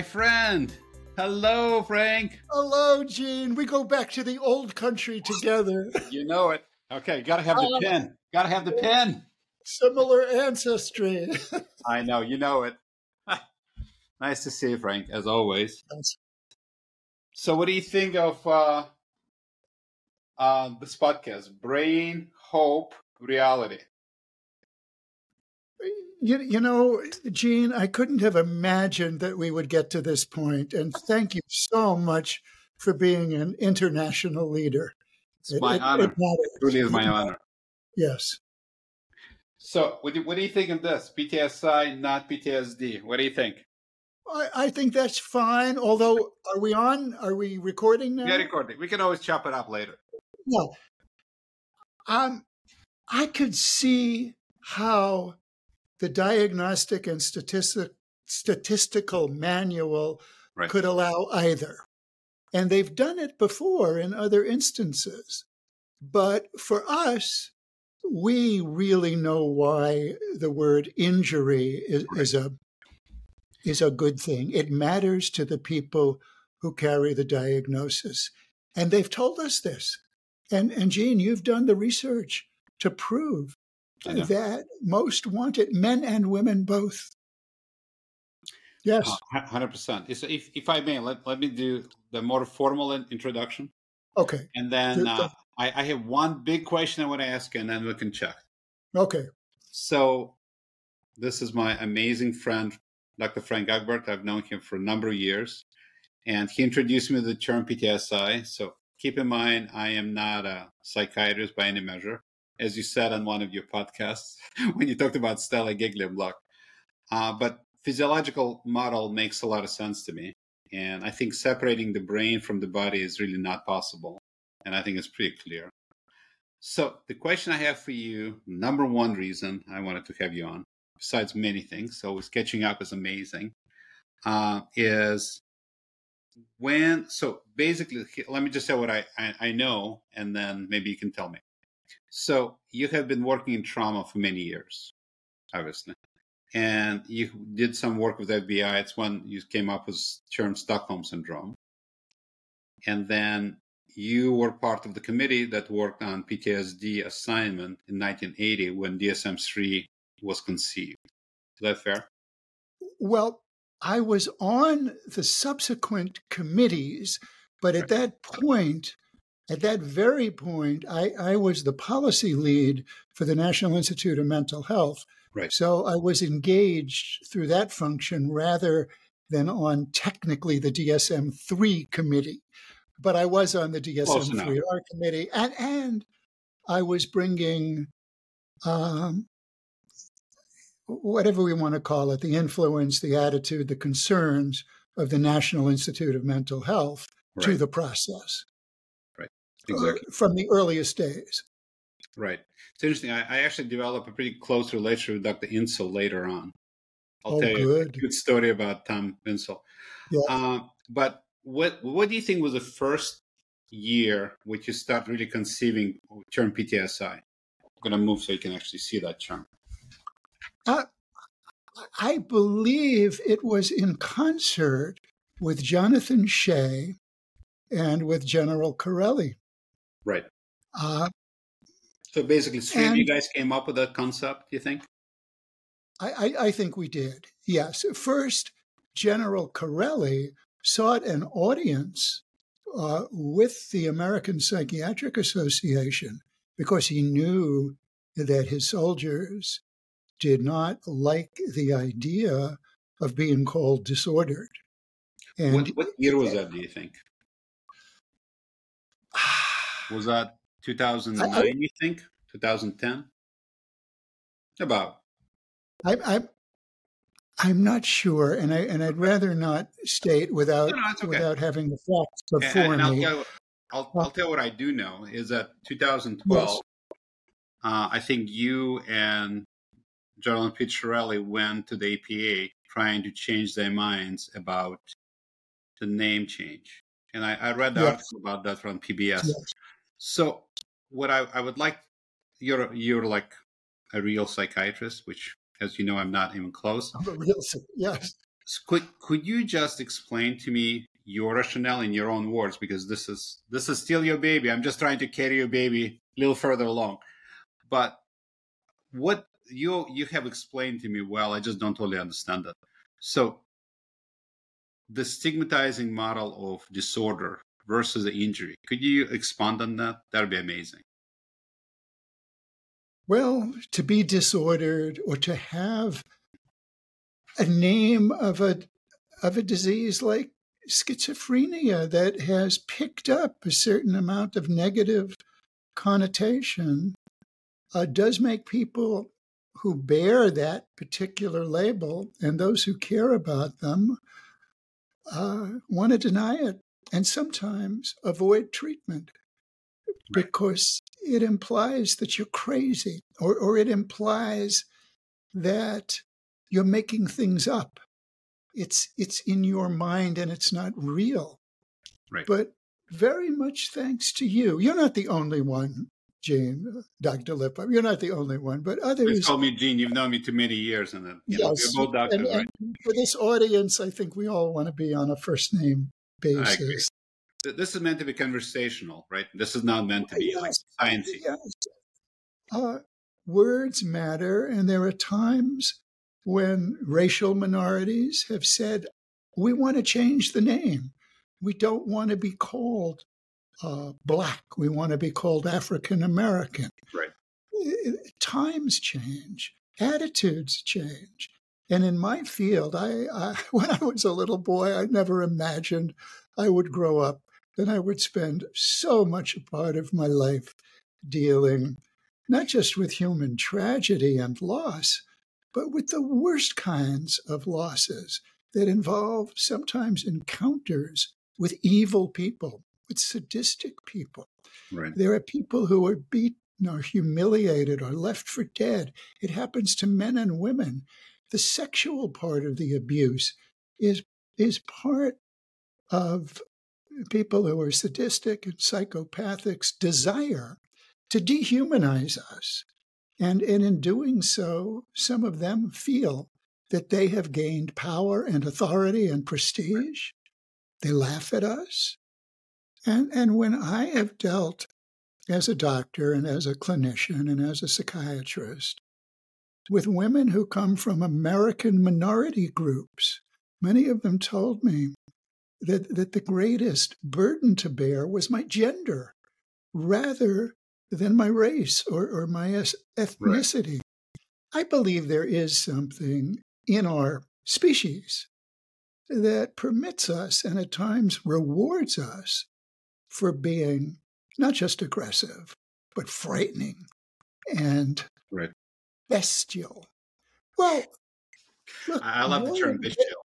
Dr. Ochberg, my friend. Hello, Frank. Hello, Gene. We go back to the old country together. You know it. Okay, gotta have the uh, pen. Gotta have the pen. Similar ancestry. I know, you know it. nice to see you, Frank, as always. Thanks. So, what do you think of uh, uh, this podcast, Brain, Hope, Reality? You, you know, Gene, I couldn't have imagined that we would get to this point. And thank you so much for being an international leader. It's it, my it, honor. It, it really is my honor. Yes. So, what do, what do you think of this? PTSI, not PTSD. What do you think? I, I think that's fine. Although, are we on? Are we recording now? Yeah, recording. We can always chop it up later. No. Um, I could see how the diagnostic and statistic, statistical manual right. could allow either. And they've done it before in other instances. But for us, we really know why the word injury is, right. is a is a good thing. It matters to the people who carry the diagnosis. And they've told us this. And, and Gene, you've done the research to prove that most want it, men and women both. Yes. Uh, 100%. If, if I may, let, let me do the more formal introduction. Okay. And then uh, I, I have one big question I want to ask, and then we can check. Okay. So, this is my amazing friend, Dr. Frank Ochberg. I've known him for a number of years, and he introduced me to the term PTSI. So, keep in mind, I am not a psychiatrist by any measure as you said on one of your podcasts when you talked about stellate ganglion Uh, but physiological model makes a lot of sense to me. And I think separating the brain from the body is really not possible. And I think it's pretty clear. So the question I have for you, number one reason I wanted to have you on, besides many things, so catching up is amazing, uh, is when, so basically, let me just say what I, I, I know, and then maybe you can tell me. So you have been working in trauma for many years, obviously, and you did some work with FBI. It's when you came up with term Stockholm syndrome, and then you were part of the committee that worked on PTSD assignment in 1980 when DSM-3 was conceived. Is that fair? Well, I was on the subsequent committees, but at that point, at that very point, I, I was the policy lead for the National Institute of Mental Health. Right. So I was engaged through that function rather than on technically the DSM 3 committee. But I was on the DSM 3R committee, and, and I was bringing um, whatever we want to call it the influence, the attitude, the concerns of the National Institute of Mental Health right. to the process exactly. from the earliest days. Right. It's interesting. I, I, actually developed a pretty close relationship with Dr. Insel later on. I'll oh, tell you good. a good story about Tom Insel. Yeah. Uh, but what what do you think was the first year which you start really conceiving term PTSI? I'm going to move so you can actually see that term. Uh, I believe it was in concert with Jonathan Shay and with General Chiarelli. Right. Uh, so basically, of you guys came up with that concept, do you think? I, I, I think we did, yes. First, General Chiarelli sought an audience uh, with the American Psychiatric Association because he knew that his soldiers did not like the idea of being called disordered. And what, what year was that, do you think? Was that 2009, I, you think? 2010? About. I, I, I'm not sure, and I and I'd rather not state without no, no, okay. without having the facts before and, and me. I'll tell, I'll, I'll tell what I do know is that 2012. Yes. Uh, I think you and Gerald Picciarelli went to the APA trying to change their minds about the name change. And I, I read the yes. article about that from PBS. Yes. So what I, I would like you're you're like a real psychiatrist, which as you know I'm not even close. I'm a real yes. could could you just explain to me your rationale in your own words because this is this is still your baby. I'm just trying to carry your baby a little further along. But what you you have explained to me well, I just don't totally understand it. So the stigmatizing model of disorder versus the injury. Could you expand on that? That would be amazing. Well, to be disordered or to have a name of a of a disease like schizophrenia that has picked up a certain amount of negative connotation uh, does make people who bear that particular label and those who care about them uh, want to deny it and sometimes avoid treatment because it implies that you're crazy or, or it implies that you're making things up it's it's in your mind and it's not real. Right. But very much thanks to you. You're not the only one, Gene, Dr. Lipov. You're not the only one, but others. Please call me Gene. You've known me too many years, and then yes. Know, we're both doctors, and, right? And for this audience, I think we all want to be on a first name basis. This is meant to be conversational, right? This is not meant to be yes. like sciencey. Yes. Uh, words matter, and there are times when racial minorities have said, we want to change the name. We don't want to be called uh, black. We want to be called African American. Right. Times change, attitudes change. And in my field, I, I, when I was a little boy, I never imagined I would grow up and I would spend so much a part of my life dealing not just with human tragedy and loss, but with the worst kinds of losses that involve sometimes encounters with evil people, with sadistic people. Right. There are people who are beaten or humiliated or left for dead. It happens to men and women. The sexual part of the abuse is is part of people who are sadistic and psychopathics desire to dehumanize us and, and in doing so, some of them feel that they have gained power and authority and prestige. They laugh at us. And, and when I have dealt as a doctor and as a clinician and as a psychiatrist with women who come from American minority groups, many of them told me that, that the greatest burden to bear was my gender rather than my race or, or my ethnicity. Right. I believe there is something in our species that permits us and at times rewards us for being not just aggressive, but frightening and right. Bestial. Well, look, I love the term bestial.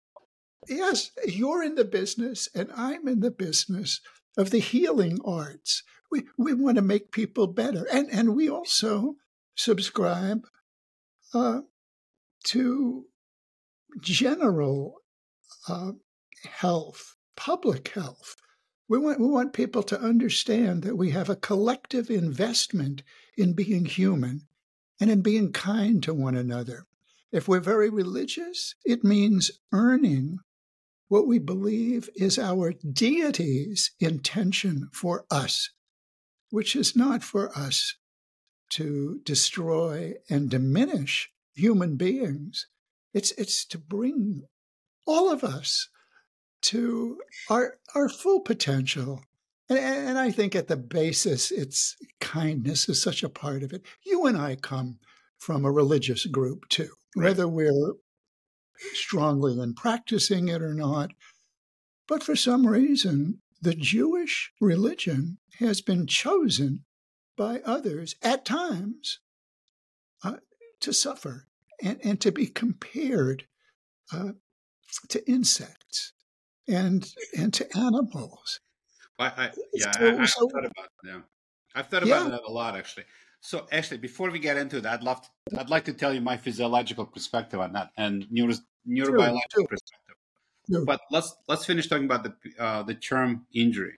Yes, you're in the business and I'm in the business of the healing arts. We, we want to make people better. And, and we also subscribe uh, to general uh, health, public health. We want, we want people to understand that we have a collective investment in being human and in being kind to one another. If we're very religious, it means earning what we believe is our deity's intention for us, which is not for us to destroy and diminish human beings. It's, it's to bring all of us to our, our full potential. And, and I think at the basis, it's kindness is such a part of it. You and I come from a religious group too, right. whether we're strongly in practicing it or not. But for some reason, the Jewish religion has been chosen by others at times uh, to suffer and, and to be compared uh, to insects and and to animals. I, I, yeah, so, I, have so, thought about yeah. I've thought about yeah. that a lot actually. So actually, before we get into that, I'd love to, I'd like to tell you my physiological perspective on that and neuro, neurobiological true, perspective. True. But let's let's finish talking about the uh, the term injury.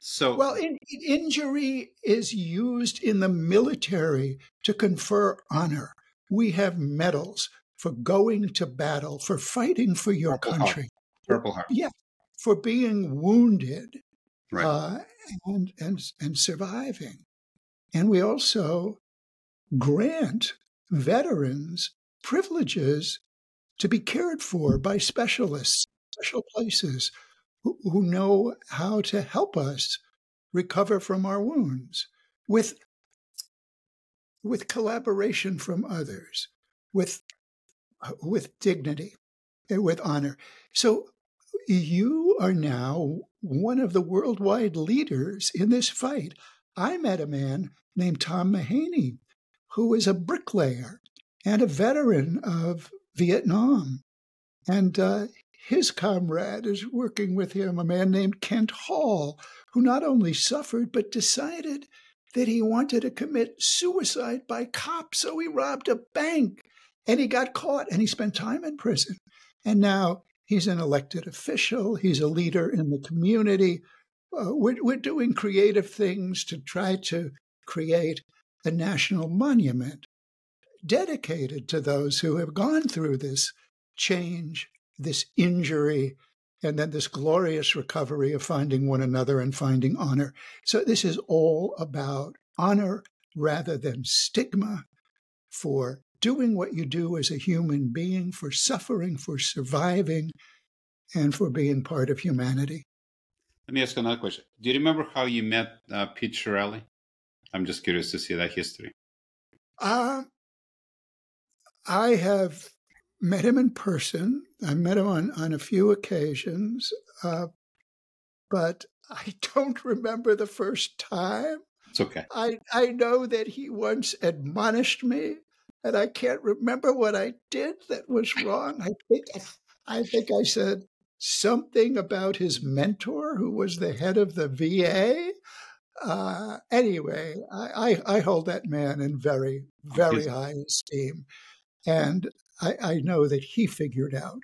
So well, in, injury is used in the military to confer honor. We have medals. for going to battle, for fighting for your Purple country. Heart. Purple Heart. Yeah, for being wounded Right. uh, and, and, and surviving. And we also grant veterans privileges to be cared for by specialists, special places who, who know how to help us recover from our wounds with, with collaboration from others, with, with dignity, with honor. So you are now one of the worldwide leaders in this fight. I met a man named Tom Mahany, who is a bricklayer and a veteran of Vietnam. And uh, his comrade is working with him, a man named Kent Hall, who not only suffered, but decided that he wanted to commit suicide by cop. So he robbed a bank and he got caught and he spent time in prison. And now he's an elected official, he's a leader in the community. Uh, we're, we're doing creative things to try to create a national monument dedicated to those who have gone through this change, this injury, and then this glorious recovery of finding one another and finding honor. So, this is all about honor rather than stigma for doing what you do as a human being, for suffering, for surviving, and for being part of humanity. Let me ask another question. Do you remember how you met uh, Pete Chiarelli? I'm just curious to see that history. Uh, I have met him in person. I met him on, on a few occasions, uh, but I don't remember the first time. It's okay. I, I know that he once admonished me, and I can't remember what I did that was wrong. I think I think I said something about his mentor, who was the head of the VA. Uh, anyway, I, I, I, hold that man in very, very high esteem. And I, I know that he figured out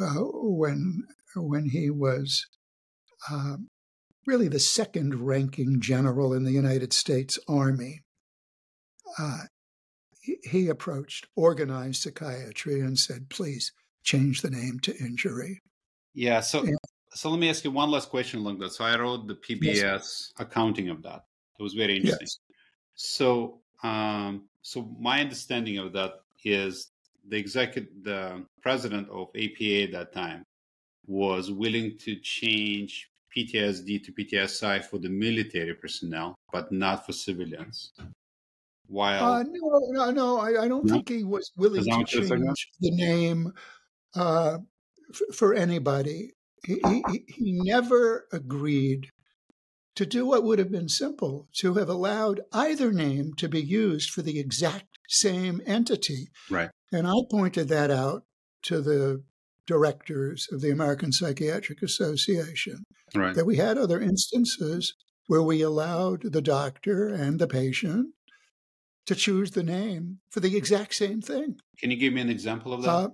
uh, when, when he was um, really the second ranking general in the United States Army. He, he approached organized psychiatry and said, please change the name to injury. Yeah. So, yeah. so let me ask you one last question along that. So I wrote the PBS yes. accounting of that. It was very interesting. Yes. So, um, so my understanding of that is the executive, the president of APA at that time was willing to change PTSD to PTSI for the military personnel, but not for civilians. While uh, no, no, no, I, I don't no? think he was willing to change the name uh, f- for anybody. He, he, he never agreed to do what would have been simple to have allowed either name to be used for the exact same entity. Right. And I pointed that out to the directors of the American Psychiatric Association right. that we had other instances where we allowed the doctor and the patient to choose the name for the exact same thing. Can you give me an example of that? Uh,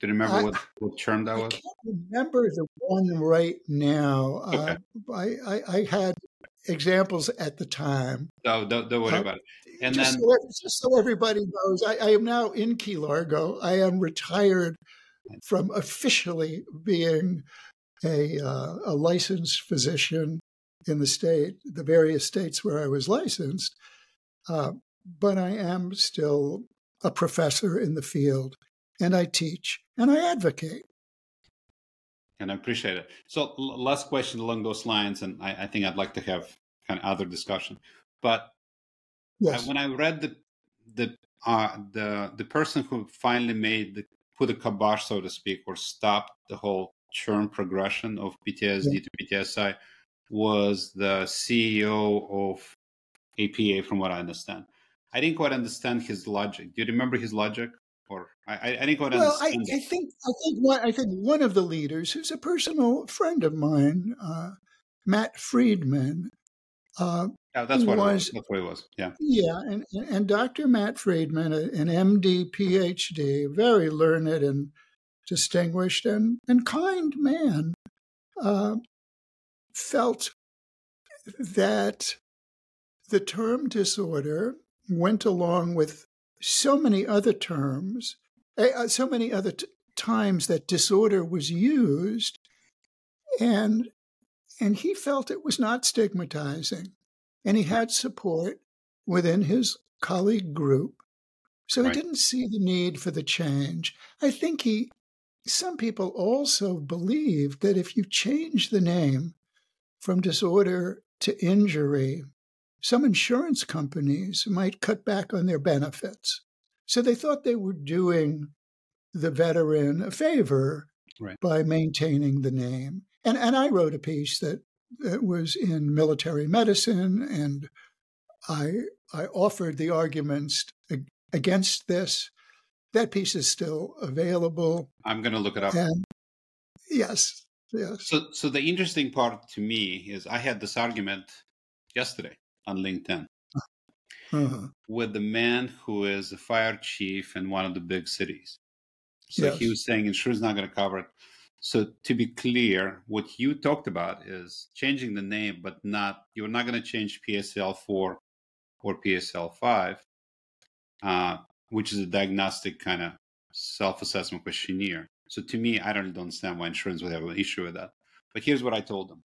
do you remember I, what, what term that I was? I can't remember the one right now. Okay. Uh, I, I, I, had examples at the time. No, don't, don't worry uh, about it. And just then, so, just so everybody knows, I, I am now in Key Largo. I am retired from officially being a, uh, a licensed physician in the state, the various states where I was licensed. Uh, but I am still a professor in the field, and I teach and I advocate. And I appreciate it. So, last question along those lines, and I, I think I'd like to have kind of other discussion. But yes. I, when I read the the uh, the the person who finally made the put a kibosh, so to speak, or stopped the whole churn progression of PTSD yeah. to PTSI was the CEO of APA, from what I understand. I didn't quite understand his logic. Do you remember his logic? Or I, I didn't quite well, understand. I, I, think I think one I think one of the leaders, who's a personal friend of mine, uh, Matt Friedman. Uh, yeah, that's what was, it was. That's what it was. Yeah. Yeah, and and Dr. Matt Friedman, an MD, PhD, very learned and distinguished and and kind man, uh, felt that the term disorder went along with so many other terms, eh, uh, so many other t- times that disorder was used, and and he felt it was not stigmatizing, and he had support within his colleague group, so right. he didn't see the need for the change. I think he. Some people also believed that if you change the name from disorder to injury, some insurance companies might cut back on their benefits. So they thought they were doing the veteran a favor right. by maintaining the name. And, and I wrote a piece that, that was in military medicine, and I, I offered the arguments against this. That piece is still available. I'm going to look it up. And yes, yes. So, so the interesting part to me is I had this argument yesterday on LinkedIn uh-huh. with the man who is a fire chief in one of the big cities. So yes. he was saying insurance is not going to cover it. So to be clear, what you talked about is changing the name, but not you're not going to change PCL four or PCL five, uh, which is a diagnostic kind of self-assessment questionnaire. So to me, I don't understand why insurance would have an issue with that. But here's what I told them.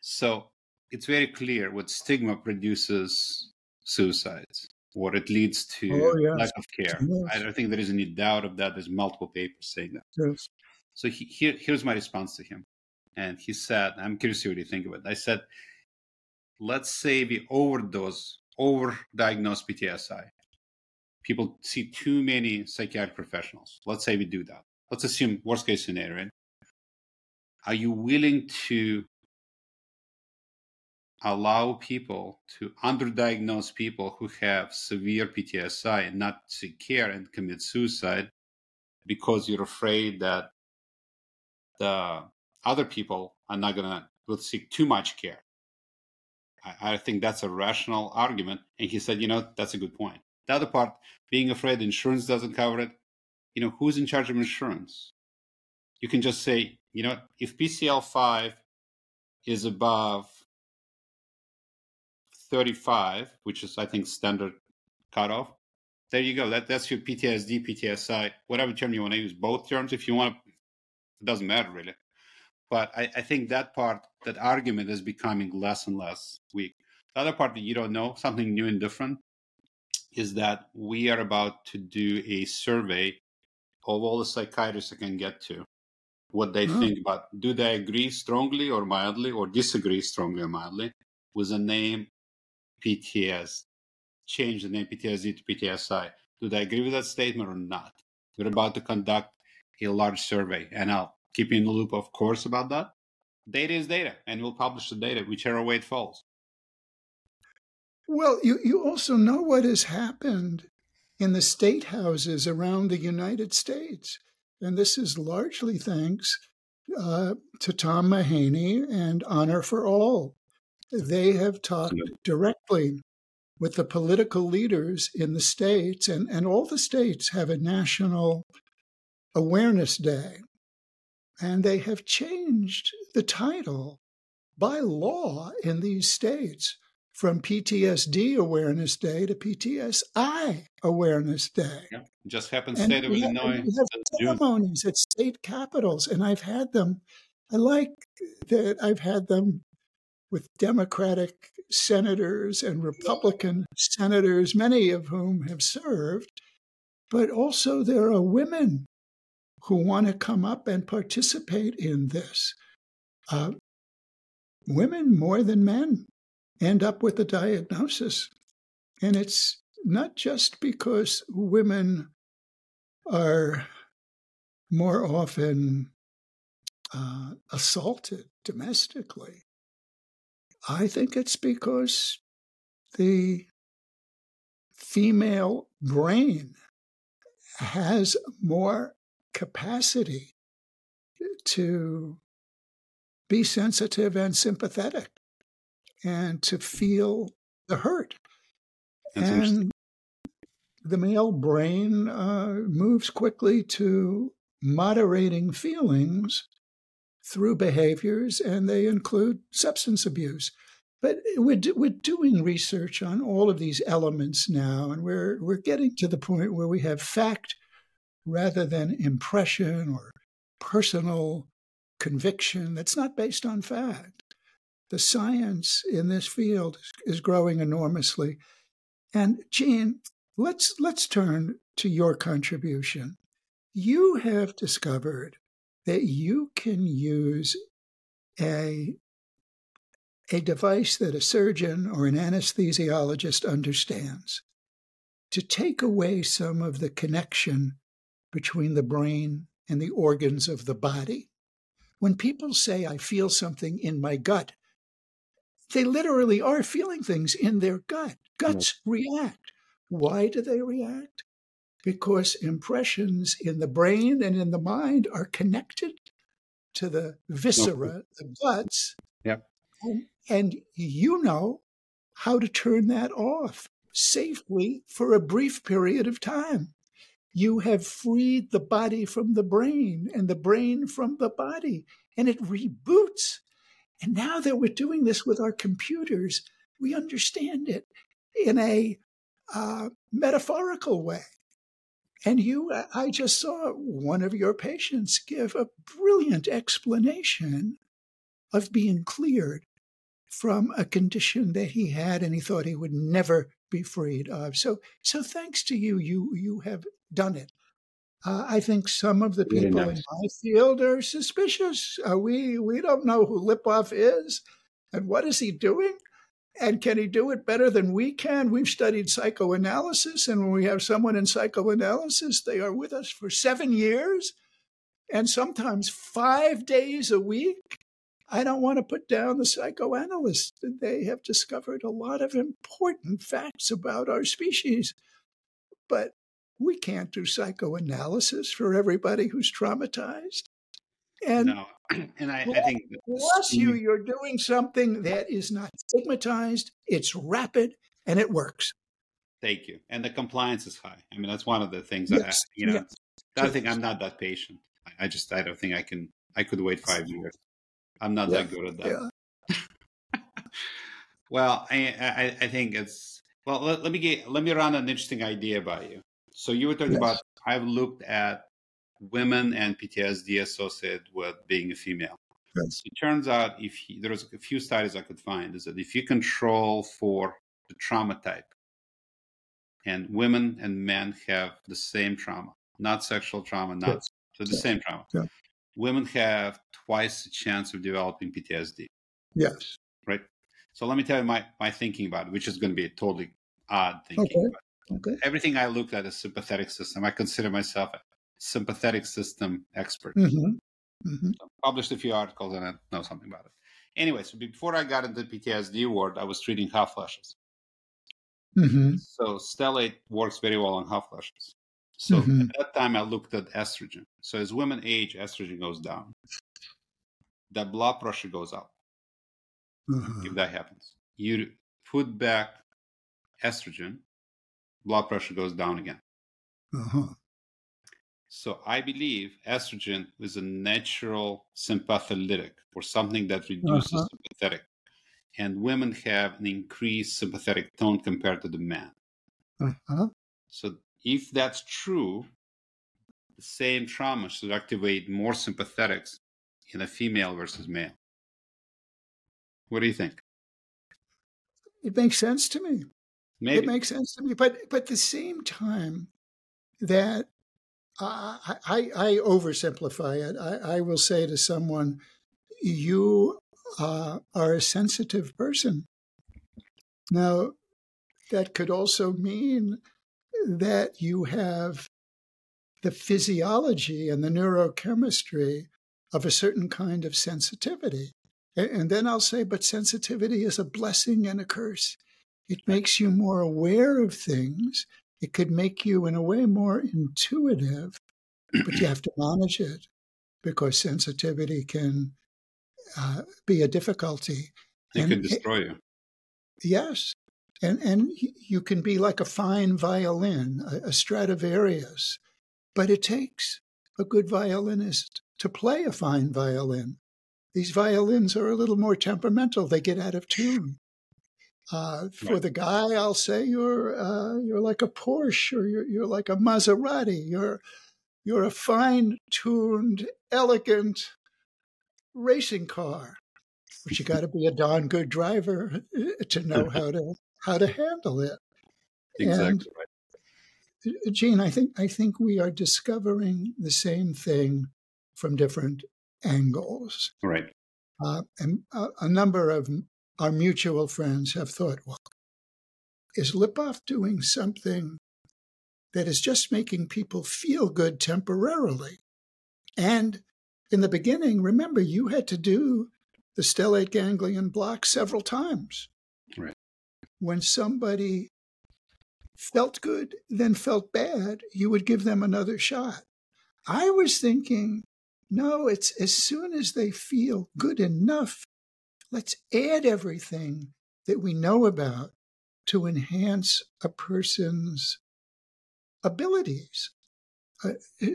So it's very clear what stigma produces suicides or it leads to oh, yes. lack of care. Yes. I don't think there is any doubt of that. There's multiple papers saying that. Yes. So he, here, here's my response to him. And he said, I'm curious to see what you think of it. I said, let's say we overdose, overdiagnose PTSI. People see too many psychiatric professionals. Let's say we do that. Let's assume worst case scenario. Are you willing to allow people to underdiagnose people who have severe PTSI and not seek care and commit suicide because you're afraid that the other people are not going to will seek too much care. I, I, think that's a rational argument. And he said, you know, that's a good point. The other part, being afraid insurance doesn't cover it. You know, who's in charge of insurance? You can just say, you know, if PCL five is above 35, which is I think standard cutoff. There you go. That that's your PTSD, PTSI, whatever term you want to use. Both terms, if you want to, it doesn't matter really. But I, I think that part, that argument is becoming less and less weak. The other part that you don't know, something new and different, is that we are about to do a survey of all the psychiatrists I can get to, what they mm-hmm. think about do they agree strongly or mildly or disagree strongly or mildly with the name PTS, change the name PTSD to PTSI. Do they agree with that statement or not? We're about to conduct a large survey, and I'll keep you in the loop, of course, about that. Data is data, and we'll publish the data, whichever way it falls. Well, you, you also know what has happened in the state houses around the United States. And this is largely thanks uh, to Tom Mahany and Honor for All, they have talked directly with the political leaders in the states, and, and all the states have a national awareness day. And they have changed the title by law in these states from PTSD Awareness Day to PTSI Awareness Day. Yeah, just happened state of Illinois. We have ceremonies at state capitals, and I've had them. I like that I've had them with Democratic senators and Republican senators, many of whom have served. But also, there are women who want to come up and participate in this. Uh, women, more than men, end up with a diagnosis. And it's not just because women are more often uh, assaulted domestically, I think it's because the female brain has more capacity to be sensitive and sympathetic and to feel the hurt. That's and the male brain uh, moves quickly to moderating feelings through behaviors, and they include substance abuse. but we're, we're doing research on all of these elements now, and we're, we're getting to the point where we have fact rather than impression or personal conviction that's not based on fact. The science in this field is growing enormously. And Gene, let's let's turn to your contribution. You have discovered that you can use a a device that a surgeon or an anesthesiologist understands to take away some of the connection between the brain and the organs of the body. When people say, I feel something in my gut, they literally are feeling things in their gut. Guts react. Why do they react? Because impressions in the brain and in the mind are connected to the viscera, the guts. And, and you know how to turn that off safely for a brief period of time. You have freed the body from the brain and the brain from the body, and it reboots. And now that we're doing this with our computers, we understand it in a uh, metaphorical way. And you, I just saw one of your patients give a brilliant explanation of being cleared from a condition that he had and he thought he would never be freed of. So, so thanks to you, you you have done it. Uh, I think some of the people nice. in my field are suspicious. Uh, we we don't know who Lipov is, and what is he doing, and can he do it better than we can? We've studied psychoanalysis, and when we have someone in psychoanalysis, they are with us for seven years, and sometimes five days a week. I don't want to put down the psychoanalysts. They have discovered a lot of important facts about our species, but we can't do psychoanalysis for everybody who's traumatized. And, no. and I, I think bless you, you're doing something that is not stigmatized, it's rapid, and it works. Thank you. And the compliance is high. I mean, that's one of the things yes. that, I, you know, yes. I think I'm not that patient. I just, I don't think I can, I could wait five years. I'm not yeah. that good at that. Yeah. well, I, I, I, think it's, well, let, let, me get, let me run an interesting idea by you. So you were talking yes. about I've looked at women and PTSD associated with being a female. Yes. It turns out if there's a few studies I could find is that if you control for the trauma type, and women and men have the same trauma, not sexual trauma, not yes. so the same trauma. Women have twice the chance of developing PTSD. Yes. Right. So let me tell you my, my thinking about it, which is going to be a totally odd thinking. Okay. Okay. Everything I looked at is sympathetic system. I consider myself a sympathetic system expert. Mm-hmm. Mm-hmm. Published a few articles and I know something about it. Anyway, so before I got into PTSD world, I was treating hot flashes. Mm-hmm. So stellate works very well on hot flashes. So mm-hmm. at that time, I looked at estrogen. So as women age, estrogen goes down. The blood pressure goes up. Uh-huh. If that happens, you put back estrogen, blood pressure goes down again. Uh-huh. So I believe estrogen is a natural sympatholytic or something that reduces uh-huh. sympathetic. And women have an increased sympathetic tone compared to the men. Uh-huh. So if that's true, the same trauma should activate more sympathetics in a female versus male. What do you think? It makes sense to me. Maybe. It makes sense to me. But but at the same time that I, I oversimplify it. I, I, will say to someone, you uh, are a sensitive person. Now, that could also mean that you have the physiology and the neurochemistry of a certain kind of sensitivity. And then I'll say, but sensitivity is a blessing and a curse. It makes you more aware of things. It could make you, in a way, more intuitive, but you have to manage it because sensitivity can uh, be a difficulty. It and, can destroy you. Yes. And, and you can be like a fine violin, a, a Stradivarius, but it takes a good violinist to play a fine violin. These violins are a little more temperamental, they get out of tune. Uh, for right. the guy, I'll say you're uh, you're like a Porsche or you're you're like a Maserati. You're you're a fine-tuned, elegant racing car, but you got to be a darn good driver uh, to know how to how to handle it. Exactly and, right. Uh, Gene, I think I think we are discovering the same thing from different angles. Right. Uh, and a, a, number of our mutual friends have thought, well, is Lipov doing something that is just making people feel good temporarily? And in the beginning, remember, you had to do the stellate ganglion block several times. Right. When somebody felt good, then felt bad, you would give them another shot. I was thinking no, it's as soon as they feel good enough, let's add everything that we know about to enhance a person's abilities. Uh,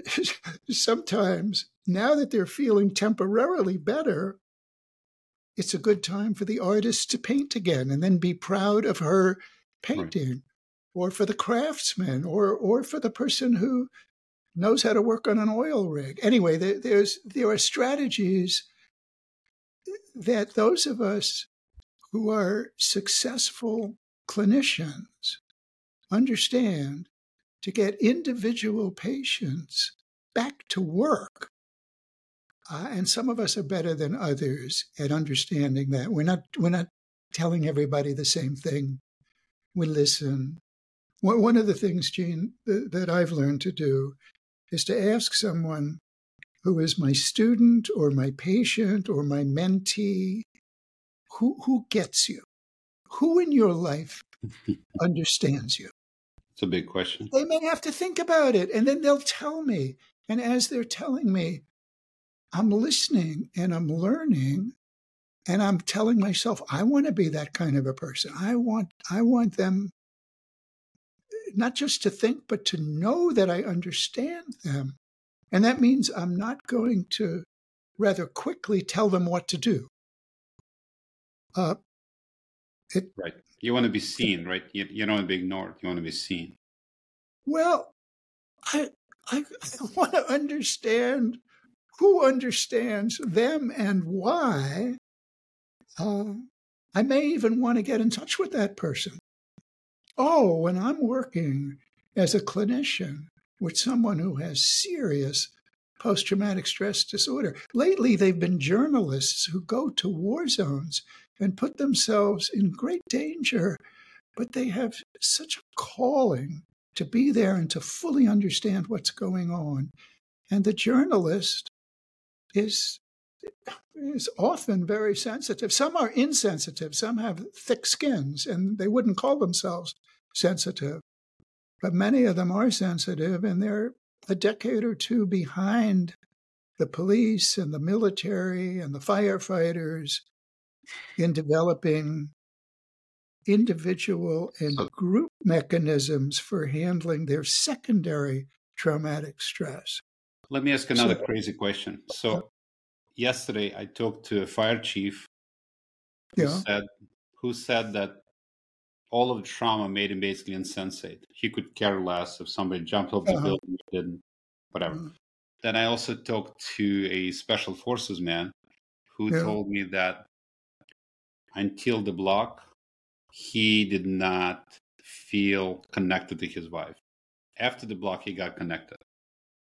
sometimes, now that they're feeling temporarily better, it's a good time for the artist to paint again and then be proud of her painting. Right. Or for the craftsman, or or for the person who knows how to work on an oil rig. Anyway, there, there's there are strategies that those of us who are successful clinicians understand to get individual patients back to work. Uh, and some of us are better than others at understanding that. We're not, we're not telling everybody the same thing. We listen. One of the things, Gene, that I've learned to do is to ask someone who is my student or my patient or my mentee who, who gets you? Who in your life understands you? It's a big question. They may have to think about it and then they'll tell me. And as they're telling me, I'm listening and I'm learning and I'm telling myself, I want to be that kind of a person. I want I want them eh, not just to think, but to know that I understand them. And that means I'm not going to rather quickly tell them what to do. Uh, it, right. You want to be seen, right? You, you don't want to be ignored. You want to be seen. Well, I, I, I want to understand who understands them and why. Uh, I may even want to get in touch with that person. Oh, when I'm working as a clinician with someone who has serious post traumatic stress disorder, lately they've been journalists who go to war zones and put themselves in great danger, but they have such a calling to be there and to fully understand what's going on. And the journalist is is often very sensitive. Some are insensitive, some have thick skins, and they wouldn't call themselves sensitive. But many of them are sensitive, and they're a decade or two behind the police and the military and the firefighters in developing individual and group mechanisms for handling their secondary traumatic stress. Let me ask another so, crazy question. So, yesterday I talked to a fire chief who yeah. said who said that all of the trauma made him basically insensate. He could care less if somebody jumped off the uh-huh. building, didn't, whatever. Uh-huh. Then I also talked to a special forces man who yeah. told me that until the block, he did not feel connected to his wife. After the block, he got connected.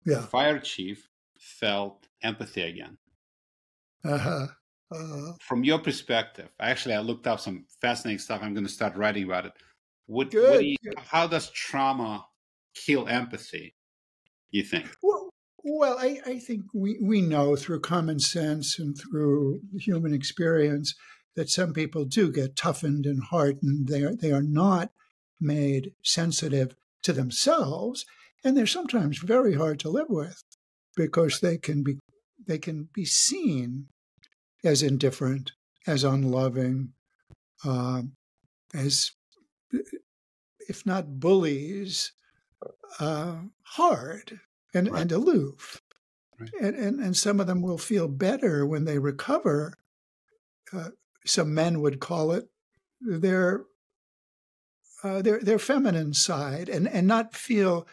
Yeah. The fire chief felt empathy again. Uh-huh. Uh, From your perspective, actually, I looked up some fascinating stuff. I'm going to start writing about it. What, good, what do you, how does trauma kill empathy? You think? Well, well, I, I think we, we know through common sense and through human experience that some people do get toughened and hardened. They are, they are not made sensitive to themselves, and they're sometimes very hard to live with because they can be they can be seen as indifferent, as unloving, uh, as, if not bullies, uh, hard and, right. and aloof. Right. And, and, and some of them will feel better when they recover. Uh, some men would call it their uh, their their feminine side and and not feel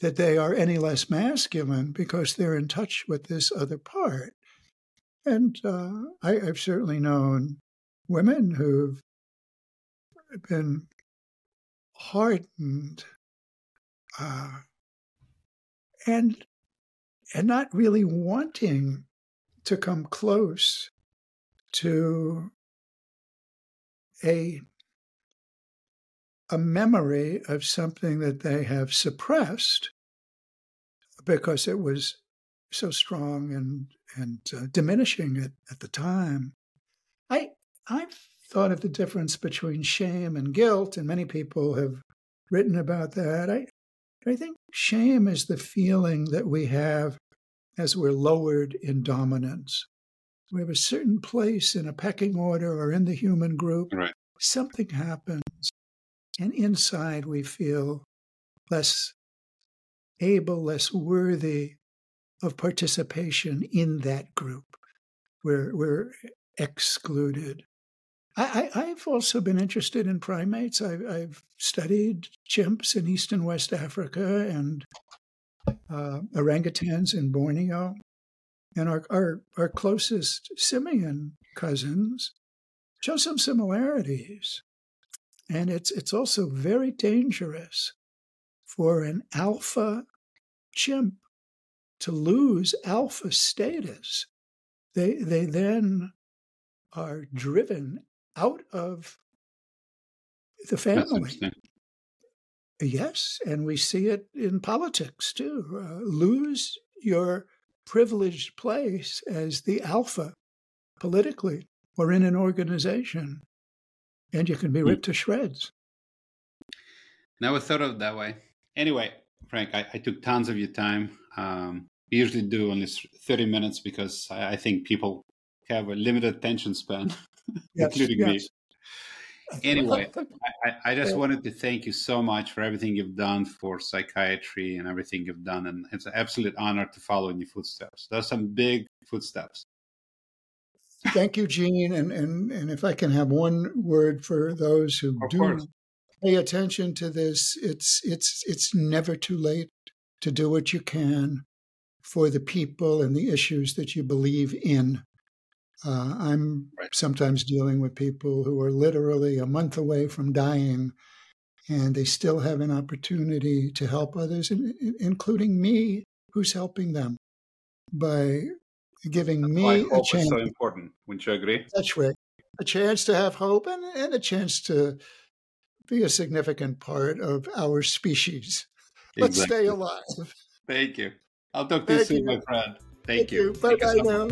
that they are any less masculine because they're in touch with this other part. And uh, I, have certainly known women who've been hardened uh, and and not really wanting to come close to a a memory of something that they have suppressed because it was so strong and and uh, diminishing it at the time. I I've thought of the difference between shame and guilt, and many people have written about that. I I think shame is the feeling that we have as we're lowered in dominance. We have a certain place in a pecking order or in the human group. Right. Something happens and inside we feel less able, less worthy of participation in that group. We're, we're excluded. I, have also been interested in primates. I, have studied chimps in East and West Africa and uh, orangutans in Borneo. And our, our, our closest simian cousins show some similarities. And it's, it's also very dangerous for an alpha chimp to lose alpha status. They, they then are driven out of the family. Yes, and we see it in politics too. Uh, lose your privileged place as the alpha politically or in an organization and you can be hmm. ripped to shreds. Never thought of it that way. Anyway, Frank, I, I took tons of your time. Um, we usually do only 30 minutes because I, I think people have a limited attention span, yes, including yes. me. Anyway, I, I, just wanted to thank you so much for everything you've done for psychiatry and everything you've done. And it's an absolute honor to follow in your footsteps. Those are some big footsteps. Thank you, Gene. And, and, and if I can have one word for those who of do course. Pay attention to this, it's, it's, it's never too late to do what you can for the people and the issues that you believe in. Uh, I'm right. sometimes dealing with people who are literally a month away from dying, and they still have an opportunity to help others, including me, who's helping them by giving That's me a chance. so important. Wouldn't you agree? That's right. A chance to have hope and, and a chance to be a significant part of our species. Let's stay alive. Thank you. I'll talk to Thank you soon, you. my friend. Thank, Thank you. you. Bye bye now.